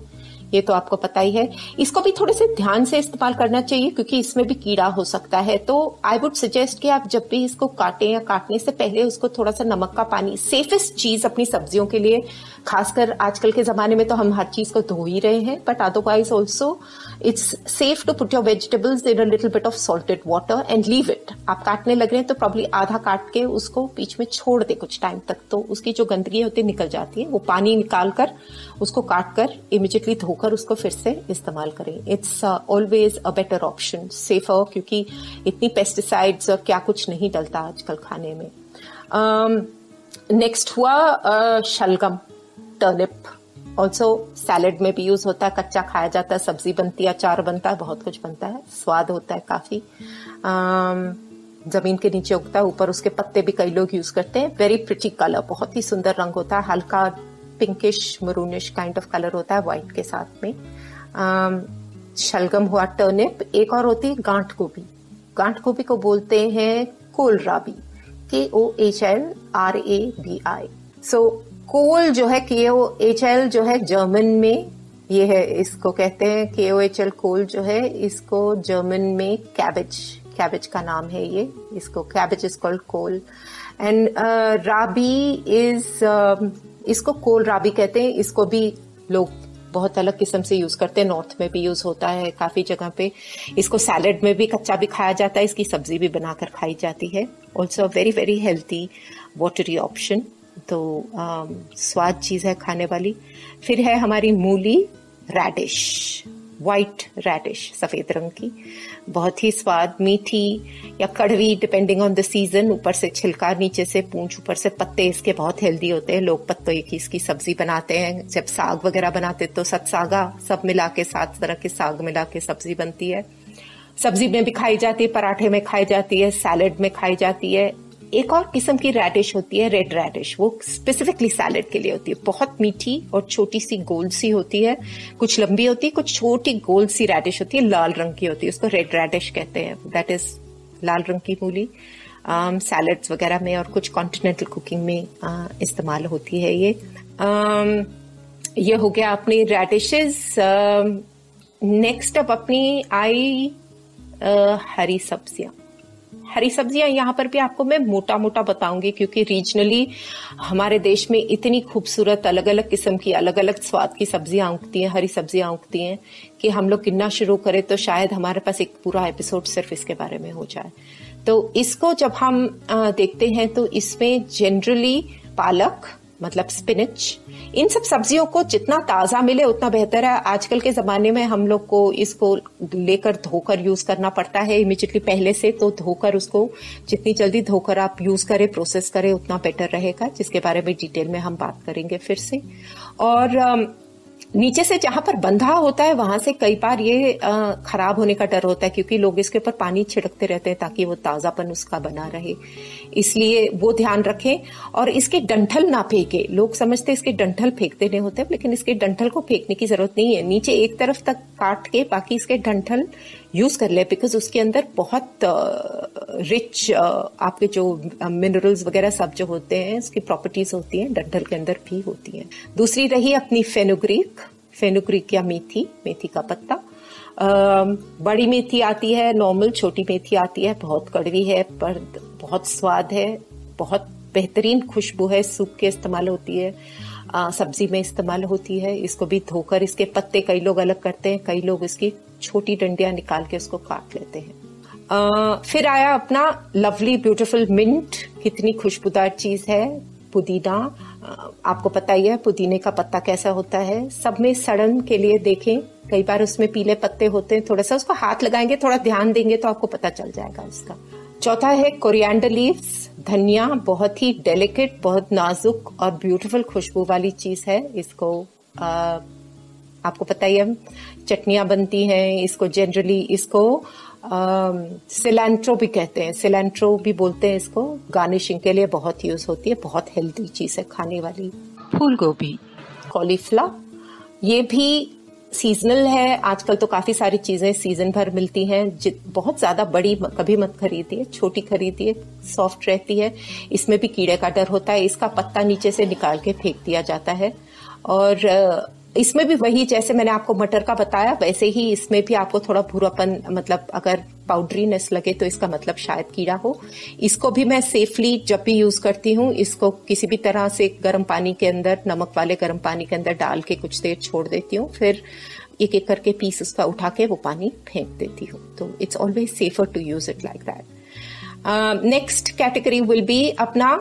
ये तो आपको पता ही है। इसको भी थोड़े से ध्यान से इस्तेमाल करना चाहिए, क्योंकि इसमें भी कीड़ा हो सकता है। तो आई वुड सजेस्ट कि आप जब भी इसको काटें या काटने से पहले उसको थोड़ा सा नमक का पानी सेफेस्ट चीज़ अपनी सब्जियों के लिए, खासकर आजकल के जमाने में तो हम हर चीज़ को धो ही रहे हैं but otherwise also it's safe to put your vegetables in a little bit of salted water and leave it आप काटने लग रहे हैं तो प्रॉब्ली आधा काट के उसको बीच में छोड़ दे कुछ टाइम तक। तो उसकी जो गंदगी होती है निकल जाती है। वो पानी निकाल कर उसको काट कर इमिजिएटली धोकर उसको फिर से इस्तेमाल करें। It's always a better option safer क्योंकि इतनी पेस्टिसाइड्स और क्या कुछ नहीं डलता आजकल खाने में। नेक्स्ट um, हुआ uh, शलगम टर्निप ऑल्सो सैलड में भी यूज़ होता है, कच्चा खाया जाता है, सब्ज़ी बनती है, अचार बनता है, बहुत कुछ बनता है, स्वाद होता है काफ़ी। ज़मीन के नीचे उगता है, ऊपर उसके पत्ते भी कई लोग यूज़ करते हैं। वेरी प्रिटी कलर बहुत ही सुंदर रंग होता है, हल्का pinkish maroonish kind of colour होता है व्हाइट के साथ में। शलगम हुआ टर्निप एक और होती है गांठ गोभी। गांठ गोभी को बोलते हैं kohlrabi K O H L R A B I so kohl जो है के ओ एच एल जो है जर्मन में, ये है, इसको कहते हैं के ओ एच एल कोल जो है, इसको जर्मन में कैबेज कैबेज का नाम है ये, इसको cabbage is called kohl. And rabi is इसको कोल राबी कहते हैं, इसको भी लोग बहुत अलग किस्म से यूज़ करते हैं, नॉर्थ में भी यूज़ होता है काफ़ी जगह पे। इसको सैलड में भी कच्चा भी खाया जाता है, इसकी सब्ज़ी भी बनाकर खाई जाती है। Also very very healthy watery option तो अम, स्वाद चीज़ है खाने वाली। फिर है हमारी मूली रैडिश वाइट रैडिश सफ़ेद रंग की। बहुत ही स्वाद मीठी या कड़वी डिपेंडिंग ऑन द सीज़न ऊपर से छिलका नीचे से पूंछ ऊपर से पत्ते इसके बहुत हेल्दी होते हैं। लोग पत्तों की इसकी सब्ज़ी बनाते हैं। जब साग वगैरह बनाते तो सतसागा सब मिला के सात तरह के साग मिला के सब्ज़ी बनती है। सब्ज़ी में भी खाई जाती है पराठे में खाई जाती है सैलेड में खाई जाती है। एक और किस्म की रेडिश होती है रेड रेडिश वो स्पेसिफिकली सैलड के लिए होती है। बहुत मीठी और छोटी सी गोल सी होती है। कुछ लंबी होती है कुछ छोटी गोल सी रेडिश होती है लाल रंग की होती है। उसको रेड रेडिश कहते हैं। दैट इज़ लाल रंग की मूली। सैलड्स um, वगैरह में और कुछ कॉन्टिनेंटल कुकिंग में आ, इस्तेमाल होती है ये। आम, ये हो गया अपनी रेडिशेज नेक्स्ट अब अपनी आई आ, हरी सब्ज़ियाँ। हरी सब्ज़ियाँ यहाँ पर भी आपको मैं मोटा मोटा बताऊँगी क्योंकि रीजनली हमारे देश में इतनी खूबसूरत अलग अलग किस्म की अलग अलग स्वाद की सब्ज़ियाँ उगती हैं, हरी सब्ज़ियाँ उगती हैं कि हम लोग किन्ना शुरू करें तो शायद हमारे पास एक पूरा एपिसोड सिर्फ़ इसके बारे में हो जाए। तो इसको जब हम देखते हैं तो इसमें जनरली पालक मतलब स्पिनच इन सब सब्जियों को जितना ताज़ा मिले उतना बेहतर है। आजकल के जमाने में हम लोग को इसको लेकर धोकर यूज़ करना पड़ता है। इमीजिएटली पहले से तो धोकर उसको जितनी जल्दी धोकर आप यूज़ करें प्रोसेस करें, उतना बेटर रहेगा, जिसके बारे में डिटेल में हम बात करेंगे फिर से। और नीचे से जहाँ पर बंधा होता है, वहाँ से कई बार ये खराब होने का डर होता है क्योंकि लोग इसके ऊपर पानी छिड़कते रहते हैं ताकि वो ताजापन उसका बना रहे। इसलिए वो ध्यान रखें और इसके डंठल ना फेंके। लोग समझते इसके डंठल फेंक देने होते हैं लेकिन इसके डंठल को फेंकने की ज़रूरत नहीं है। नीचे एक तरफ़ तक काट के बाकी इसके डंठल यूज़ कर ले बिकॉज़ उसके अंदर बहुत रिच uh, uh, आपके जो मिनरल्स uh, वगैरह सब जो होते हैं उसकी प्रॉपर्टीज़ होती हैं डंठल के अंदर भी होती हैं। दूसरी रही अपनी फेनुग्रीक फेनुग्रीक या मेथी मेथी का पत्ता। बड़ी मेथी आती है नॉर्मल छोटी मेथी आती है बहुत कड़वी है पर बहुत स्वाद है बहुत बेहतरीन खुशबू है सूप के इस्तेमाल होती है सब्ज़ी में इस्तेमाल होती है इसको भी धोकर इसके पत्ते कई लोग अलग करते हैं कई लोग इसकी छोटी डंडियाँ निकाल के उसको काट लेते हैं। आ, फिर आया अपना लवली ब्यूटीफुल मिंट कितनी खुशबूदार चीज़ है पुदीना। आपको पता ही है पुदीने का पत्ता कैसा होता है। सब में सड़न के लिए देखें कई बार उसमें पीले पत्ते होते हैं थोड़ा सा उसको हाथ लगाएँगे थोड़ा ध्यान देंगे तो आपको पता चल जाएगा उसका। चौथा है कोरिएंडर लीव्स धनिया बहुत ही डेलिकेट बहुत नाजुक और ब्यूटीफुल खुशबू वाली चीज़ है। इसको आ, आपको पता ही है चटनियाँ बनती हैं इसको जनरली इसको सिलेंट्रो भी कहते हैं। सिलेंट्रो भी बोलते हैं इसको। गार्निशिंग के लिए बहुत यूज़ होती है बहुत हेल्दी चीज़ है खाने वाली। फूल गोभी कॉलीफ्लावर ये भी सीजनल है। आजकल तो काफ़ी सारी चीज़ें सीज़न भर मिलती हैं। बहुत ज़्यादा बड़ी कभी मत खरीदिए छोटी खरीदिए सॉफ्ट रहती है। इसमें भी कीड़े का डर होता है। इसका पत्ता नीचे से निकाल के फेंक दिया जाता है। और इसमें भी वही जैसे मैंने आपको मटर का बताया, वैसे ही इसमें भी आपको थोड़ा भूरापन मतलब अगर पाउडरीनेस लगे तो इसका मतलब शायद कीड़ा हो। इसको भी मैं सेफली जब भी यूज़ करती हूँ, इसको किसी भी तरह से गर्म पानी के अंदर, नमक वाले गर्म पानी के अंदर डाल के कुछ देर छोड़ देती हूँ। फिर एक एक करके पीस उसका उठा के वो पानी फेंक देती हूँ। तो it's always safer to use it like that next category will be अपना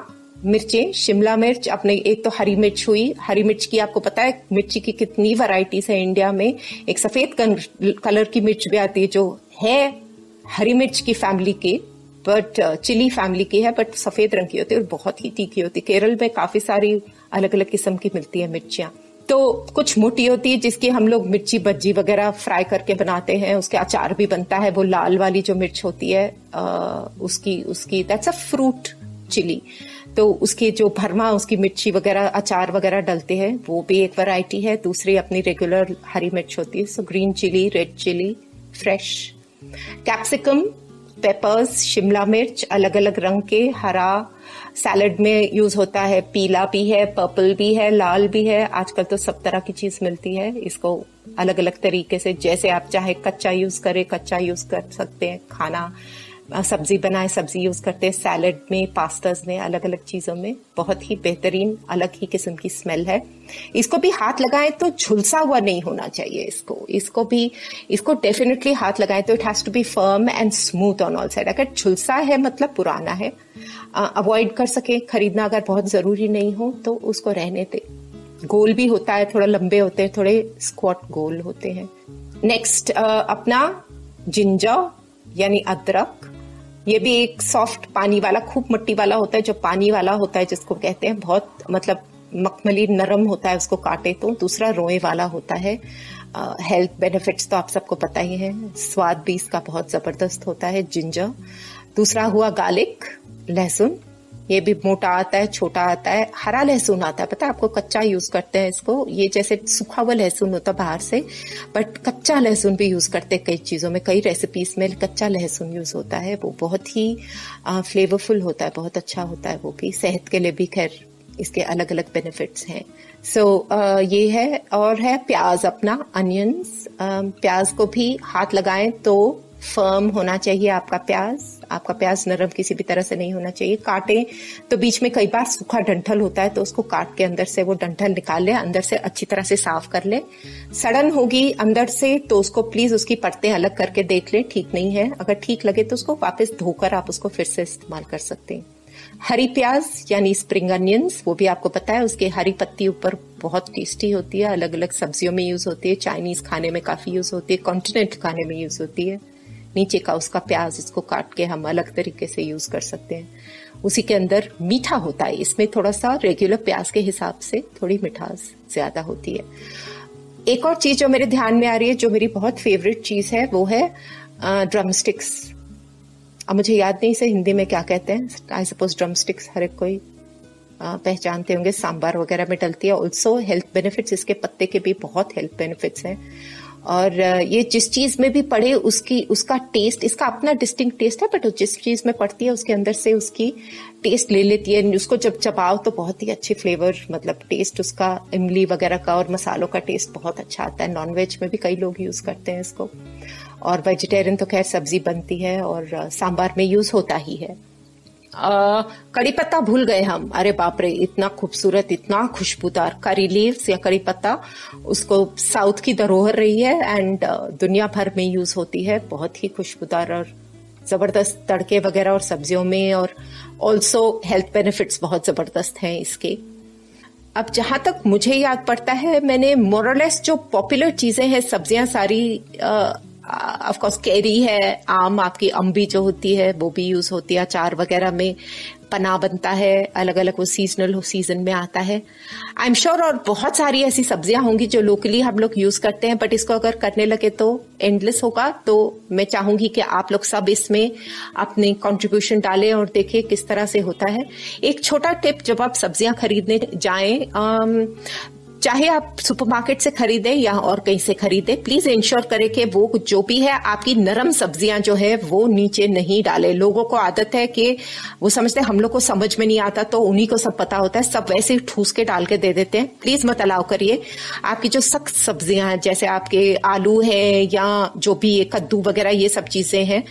मिर्चें शिमला मिर्च अपने एक तो हरी मिर्च हुई। हरी मिर्च की आपको पता है मिर्ची की कितनी वैरायटीज है इंडिया में। एक सफ़ेद कलर की मिर्च भी आती है जो है हरी मिर्च की फैमिली के बट चिली फैमिली की है बट सफ़ेद रंग की होती है और बहुत ही तीखी होती है। केरल में काफ़ी सारी अलग अलग किस्म की मिलती है मिर्चियाँ। तो कुछ मोटी होती है जिसकी हम लोग मिर्ची बज्जी वगैरह फ्राई करके बनाते हैं। उसके अचार भी बनता है वो लाल वाली जो मिर्च होती है आ, उसकी उसकी दैट्स अ फ्रूट चिली तो उसके जो भरमा, उसकी मिर्ची वगैरह, अचार वगैरह डलते हैं, वो भी एक वैरायटी है। दूसरी अपनी रेगुलर हरी मिर्च होती है so green chilli red chilli fresh capsicum peppers Shimla मिर्च अलग अलग रंग के, हरा। सैलड में यूज़ होता है, पीला भी है पर्पल भी है, लाल भी है। आजकल तो सब तरह की चीज़ मिलती है। इसको अलग अलग तरीके से, जैसे आप चाहे कच्चा यूज़ करें, कच्चा यूज़ कर सकते हैं, खाना। सब्ज़ी बनाए, सब्ज़ी यूज़ करते हैं, सैलड में पास्ताज में अलग अलग चीज़ों में। बहुत ही बेहतरीन, अलग ही किस्म की स्मेल है। इसको भी हाथ लगाएँ तो झुलसा हुआ नहीं होना चाहिए इसको। इसको भी, इसको डेफिनेटली हाथ लगाएँ तो it has to be firm and smooth on all side अगर झुलसा है मतलब पुराना है अवॉइड कर सके। खरीदना अगर बहुत ज़रूरी नहीं हो तो उसको रहने दे। गोल भी होता है, थोड़ा लंबे होते हैं, थोड़े स्क्वाट गोल होते हैं। नेक्स्ट अपना जिंजर यानी अदरक ये भी एक सॉफ्ट पानी वाला, खूब मट्टी वाला होता है, जो पानी वाला होता है, जिसको कहते हैं, बहुत मतलब मखमली नरम होता है, उसको काटे तो। दूसरा रोए वाला होता है। हेल्थ बेनिफिट्स तो आप सबको पता ही है। स्वाद भी इसका बहुत ज़बरदस्त होता है जिंजर दूसरा हुआ गार्लिक लहसुन। ये भी मोटा आता है छोटा आता है हरा लहसुन आता है। पता है आपको कच्चा यूज़ करते हैं इसको? ये जैसे सूखा हुआ लहसुन होता बाहर से बट कच्चा लहसुन भी यूज़ करते हैं कई चीज़ों में। कई रेसिपीज़ में कच्चा लहसुन यूज़ होता है वो बहुत ही फ्लेवरफुल होता है बहुत अच्छा होता है वो भी। सेहत के लिए भी खैर इसके अलग अलग बेनिफिट्स हैं। सो so, uh, ये है और है प्याज अपना अनियंस uh, प्याज को भी हाथ लगाएँ तो फर्म होना चाहिए आपका प्याज। आपका प्याज नरम किसी भी तरह से नहीं होना चाहिए। काटे तो बीच में कई बार सूखा डंठल होता है तो उसको काट के अंदर से वो डंठल निकाल ले, अंदर से अच्छी तरह से साफ़ कर ले। सड़न होगी अंदर से तो उसको प्लीज़ उसकी परतें अलग करके देख ले, ठीक नहीं है। अगर ठीक लगे तो उसको वापस धोकर आप उसको फिर से इस्तेमाल कर सकते हैं। हरी प्याज यानी स्प्रिंग अनियंस वो भी आपको पता है, उसके हरी पत्ती ऊपर बहुत टेस्टी होती है अलग अलग सब्जियों में यूज़ होती है चाइनीज़ खाने में काफ़ी यूज़ होती है कॉन्टिनेंट खाने में यूज़ होती है। नीचे का उसका प्याज इसको काट के हम अलग तरीके से यूज़ कर सकते हैं। उसी के अंदर मीठा होता है। इसमें थोड़ा सा रेगुलर प्याज के हिसाब से थोड़ी मिठास ज़्यादा होती है। एक और चीज़ जो मेरे ध्यान में आ रही है, जो मेरी बहुत फेवरेट चीज़ है, वो है ड्रम स्टिक्स अब मुझे याद नहीं से हिंदी में क्या कहते हैं। आई सपोज़ ड्रम स्टिक्स हर एक कोई पहचानते होंगे। सांबार वगैरह में डलती है। ऑल्सो हेल्थ बेनिफिट्स इसके पत्ते के भी बहुत हेल्थ बेनिफिट्स हैं। और ये जिस चीज़ में भी पड़े उसकी, उसका टेस्ट इसका अपना डिस्टिंग टेस्ट है बट जिस चीज़ में पड़ती है उसके अंदर से उसकी टेस्ट ले लेती है। उसको जब चबाओ तो बहुत ही अच्छे फ्लेवर मतलब टेस्ट उसका, इमली वगैरह का और मसालों का टेस्ट बहुत अच्छा आता है। नॉनवेज में भी कई लोग यूज़ करते हैं इसको। और वेजिटेरियन तो खैर सब्ज़ी बनती है और सांबार में यूज़ होता ही है। कड़ी पत्ता भूल गए हम। अरे बाप रे, इतना खूबसूरत, इतना खुशबूदार। करी लीव्स या कड़ी पत्ता उसको साउथ की धरोहर रही है एंड दुनिया भर में यूज़ होती है। बहुत ही खुशबूदार और ज़बरदस्त तड़के वगैरह और सब्जियों में और ऑल्सो हेल्थ बेनिफिट्स बहुत ज़बरदस्त हैं इसके। अब जहाँ तक मुझे याद पड़ता है, मैंने मोरलेस जो पॉपुलर चीज़ें हैं, सब्ज़ियाँ सारी ऑफ़ कोर्स कैरी है, आम आपकी अम्बी जो होती है, वो भी यूज़ होती है, अचार वगैरह में पना बनता है अलग अलग वो सीजनल सीज़न में आता है। आई एम श्योर और बहुत सारी ऐसी सब्ज़ियाँ होंगी जो लोकली हम लोग यूज़ करते हैं बट इसको अगर करने लगे तो एंडलेस होगा तो मैं चाहूँगी कि आप लोग सब इसमें अपने कंट्रीब्यूशन डालें और देखें किस तरह से होता है। एक छोटा टिप जब आप सब्ज़ियाँ खरीदने जाएँ चाहे आप सुपरमार्केट से खरीदें या और कहीं से खरीदें प्लीज़ इंश्योर करें कि वो जो भी है आपकी नरम सब्ज़ियाँ जो है वो नीचे नहीं डाले। लोगों को आदत है कि वो समझते हम लोग को समझ में नहीं आता तो उन्हीं को सब पता होता है सब वैसे ही ठूस के डाल के दे देते हैं। प्लीज़ मत अलाव करिए। आपकी जो सख्त सब्ज़ियाँ हैं जैसे आपके आलू है या जो भी कद्दू वगैरह ये सब चीज़ें हैं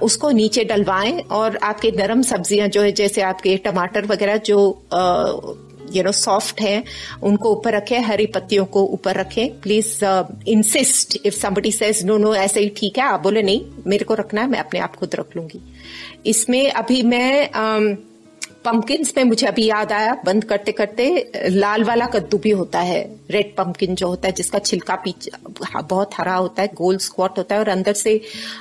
उसको नीचे डलवाएँ और आपके नरम सब्ज़ियाँ जो है जैसे आपके टमाटर वगैरह जो आ, यू नो सॉफ्ट है उनको ऊपर रखें हरी पत्तियों को ऊपर रखें। Please insist if somebody says no no ऐसे ही ठीक है आप बोले नहीं मेरे को रखना है मैं अपने आप खुद रख लूँगी। इसमें अभी मैं um, पंपकिन में मुझे अभी याद आया, बंद करते करते, लाल वाला कद्दू भी होता है रेड पंपकिन जो होता है, जिसका छिलका बहुत हरा होता है गोल स्क्वाट होता है और अंदर से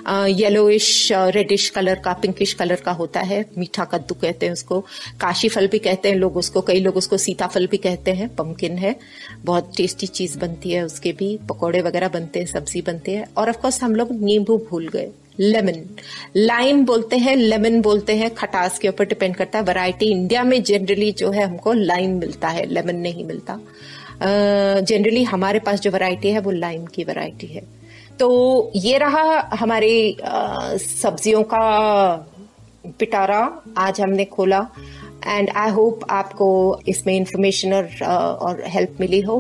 येलोइश रेडिश कलर का पिंकिश कलर का होता है, मीठा कद्दू कहते हैं उसको, काशी फल भी कहते हैं लोग उसको, कई लोग उसको सीताफल भी कहते हैं पंपकिन है, बहुत टेस्टी चीज़ बनती है, उसके भी पकौड़े वगैरह बनते हैं, सब्ज़ी बनती है, और ऑफकोर्स हम लोग नींबू भूल गए। लेमन लाइम बोलते हैं लेमन बोलते हैं खटास के ऊपर डिपेंड करता है। वैरायटी इंडिया में जनरली जो है हमको लाइम मिलता है लेमन नहीं मिलता। जनरली uh, हमारे पास जो वैरायटी है वो लाइम की वैरायटी है। तो ये रहा हमारे uh, सब्जियों का पिटारा। आज हमने खोला। एंड आई होप आपको इसमें इंफॉर्मेशन और, हेल्प मिली हो।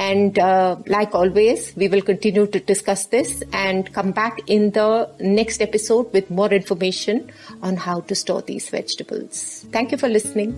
And uh, like always, we will continue to discuss this and come back in the next episode with more information on how to store these vegetables. Thank you for listening.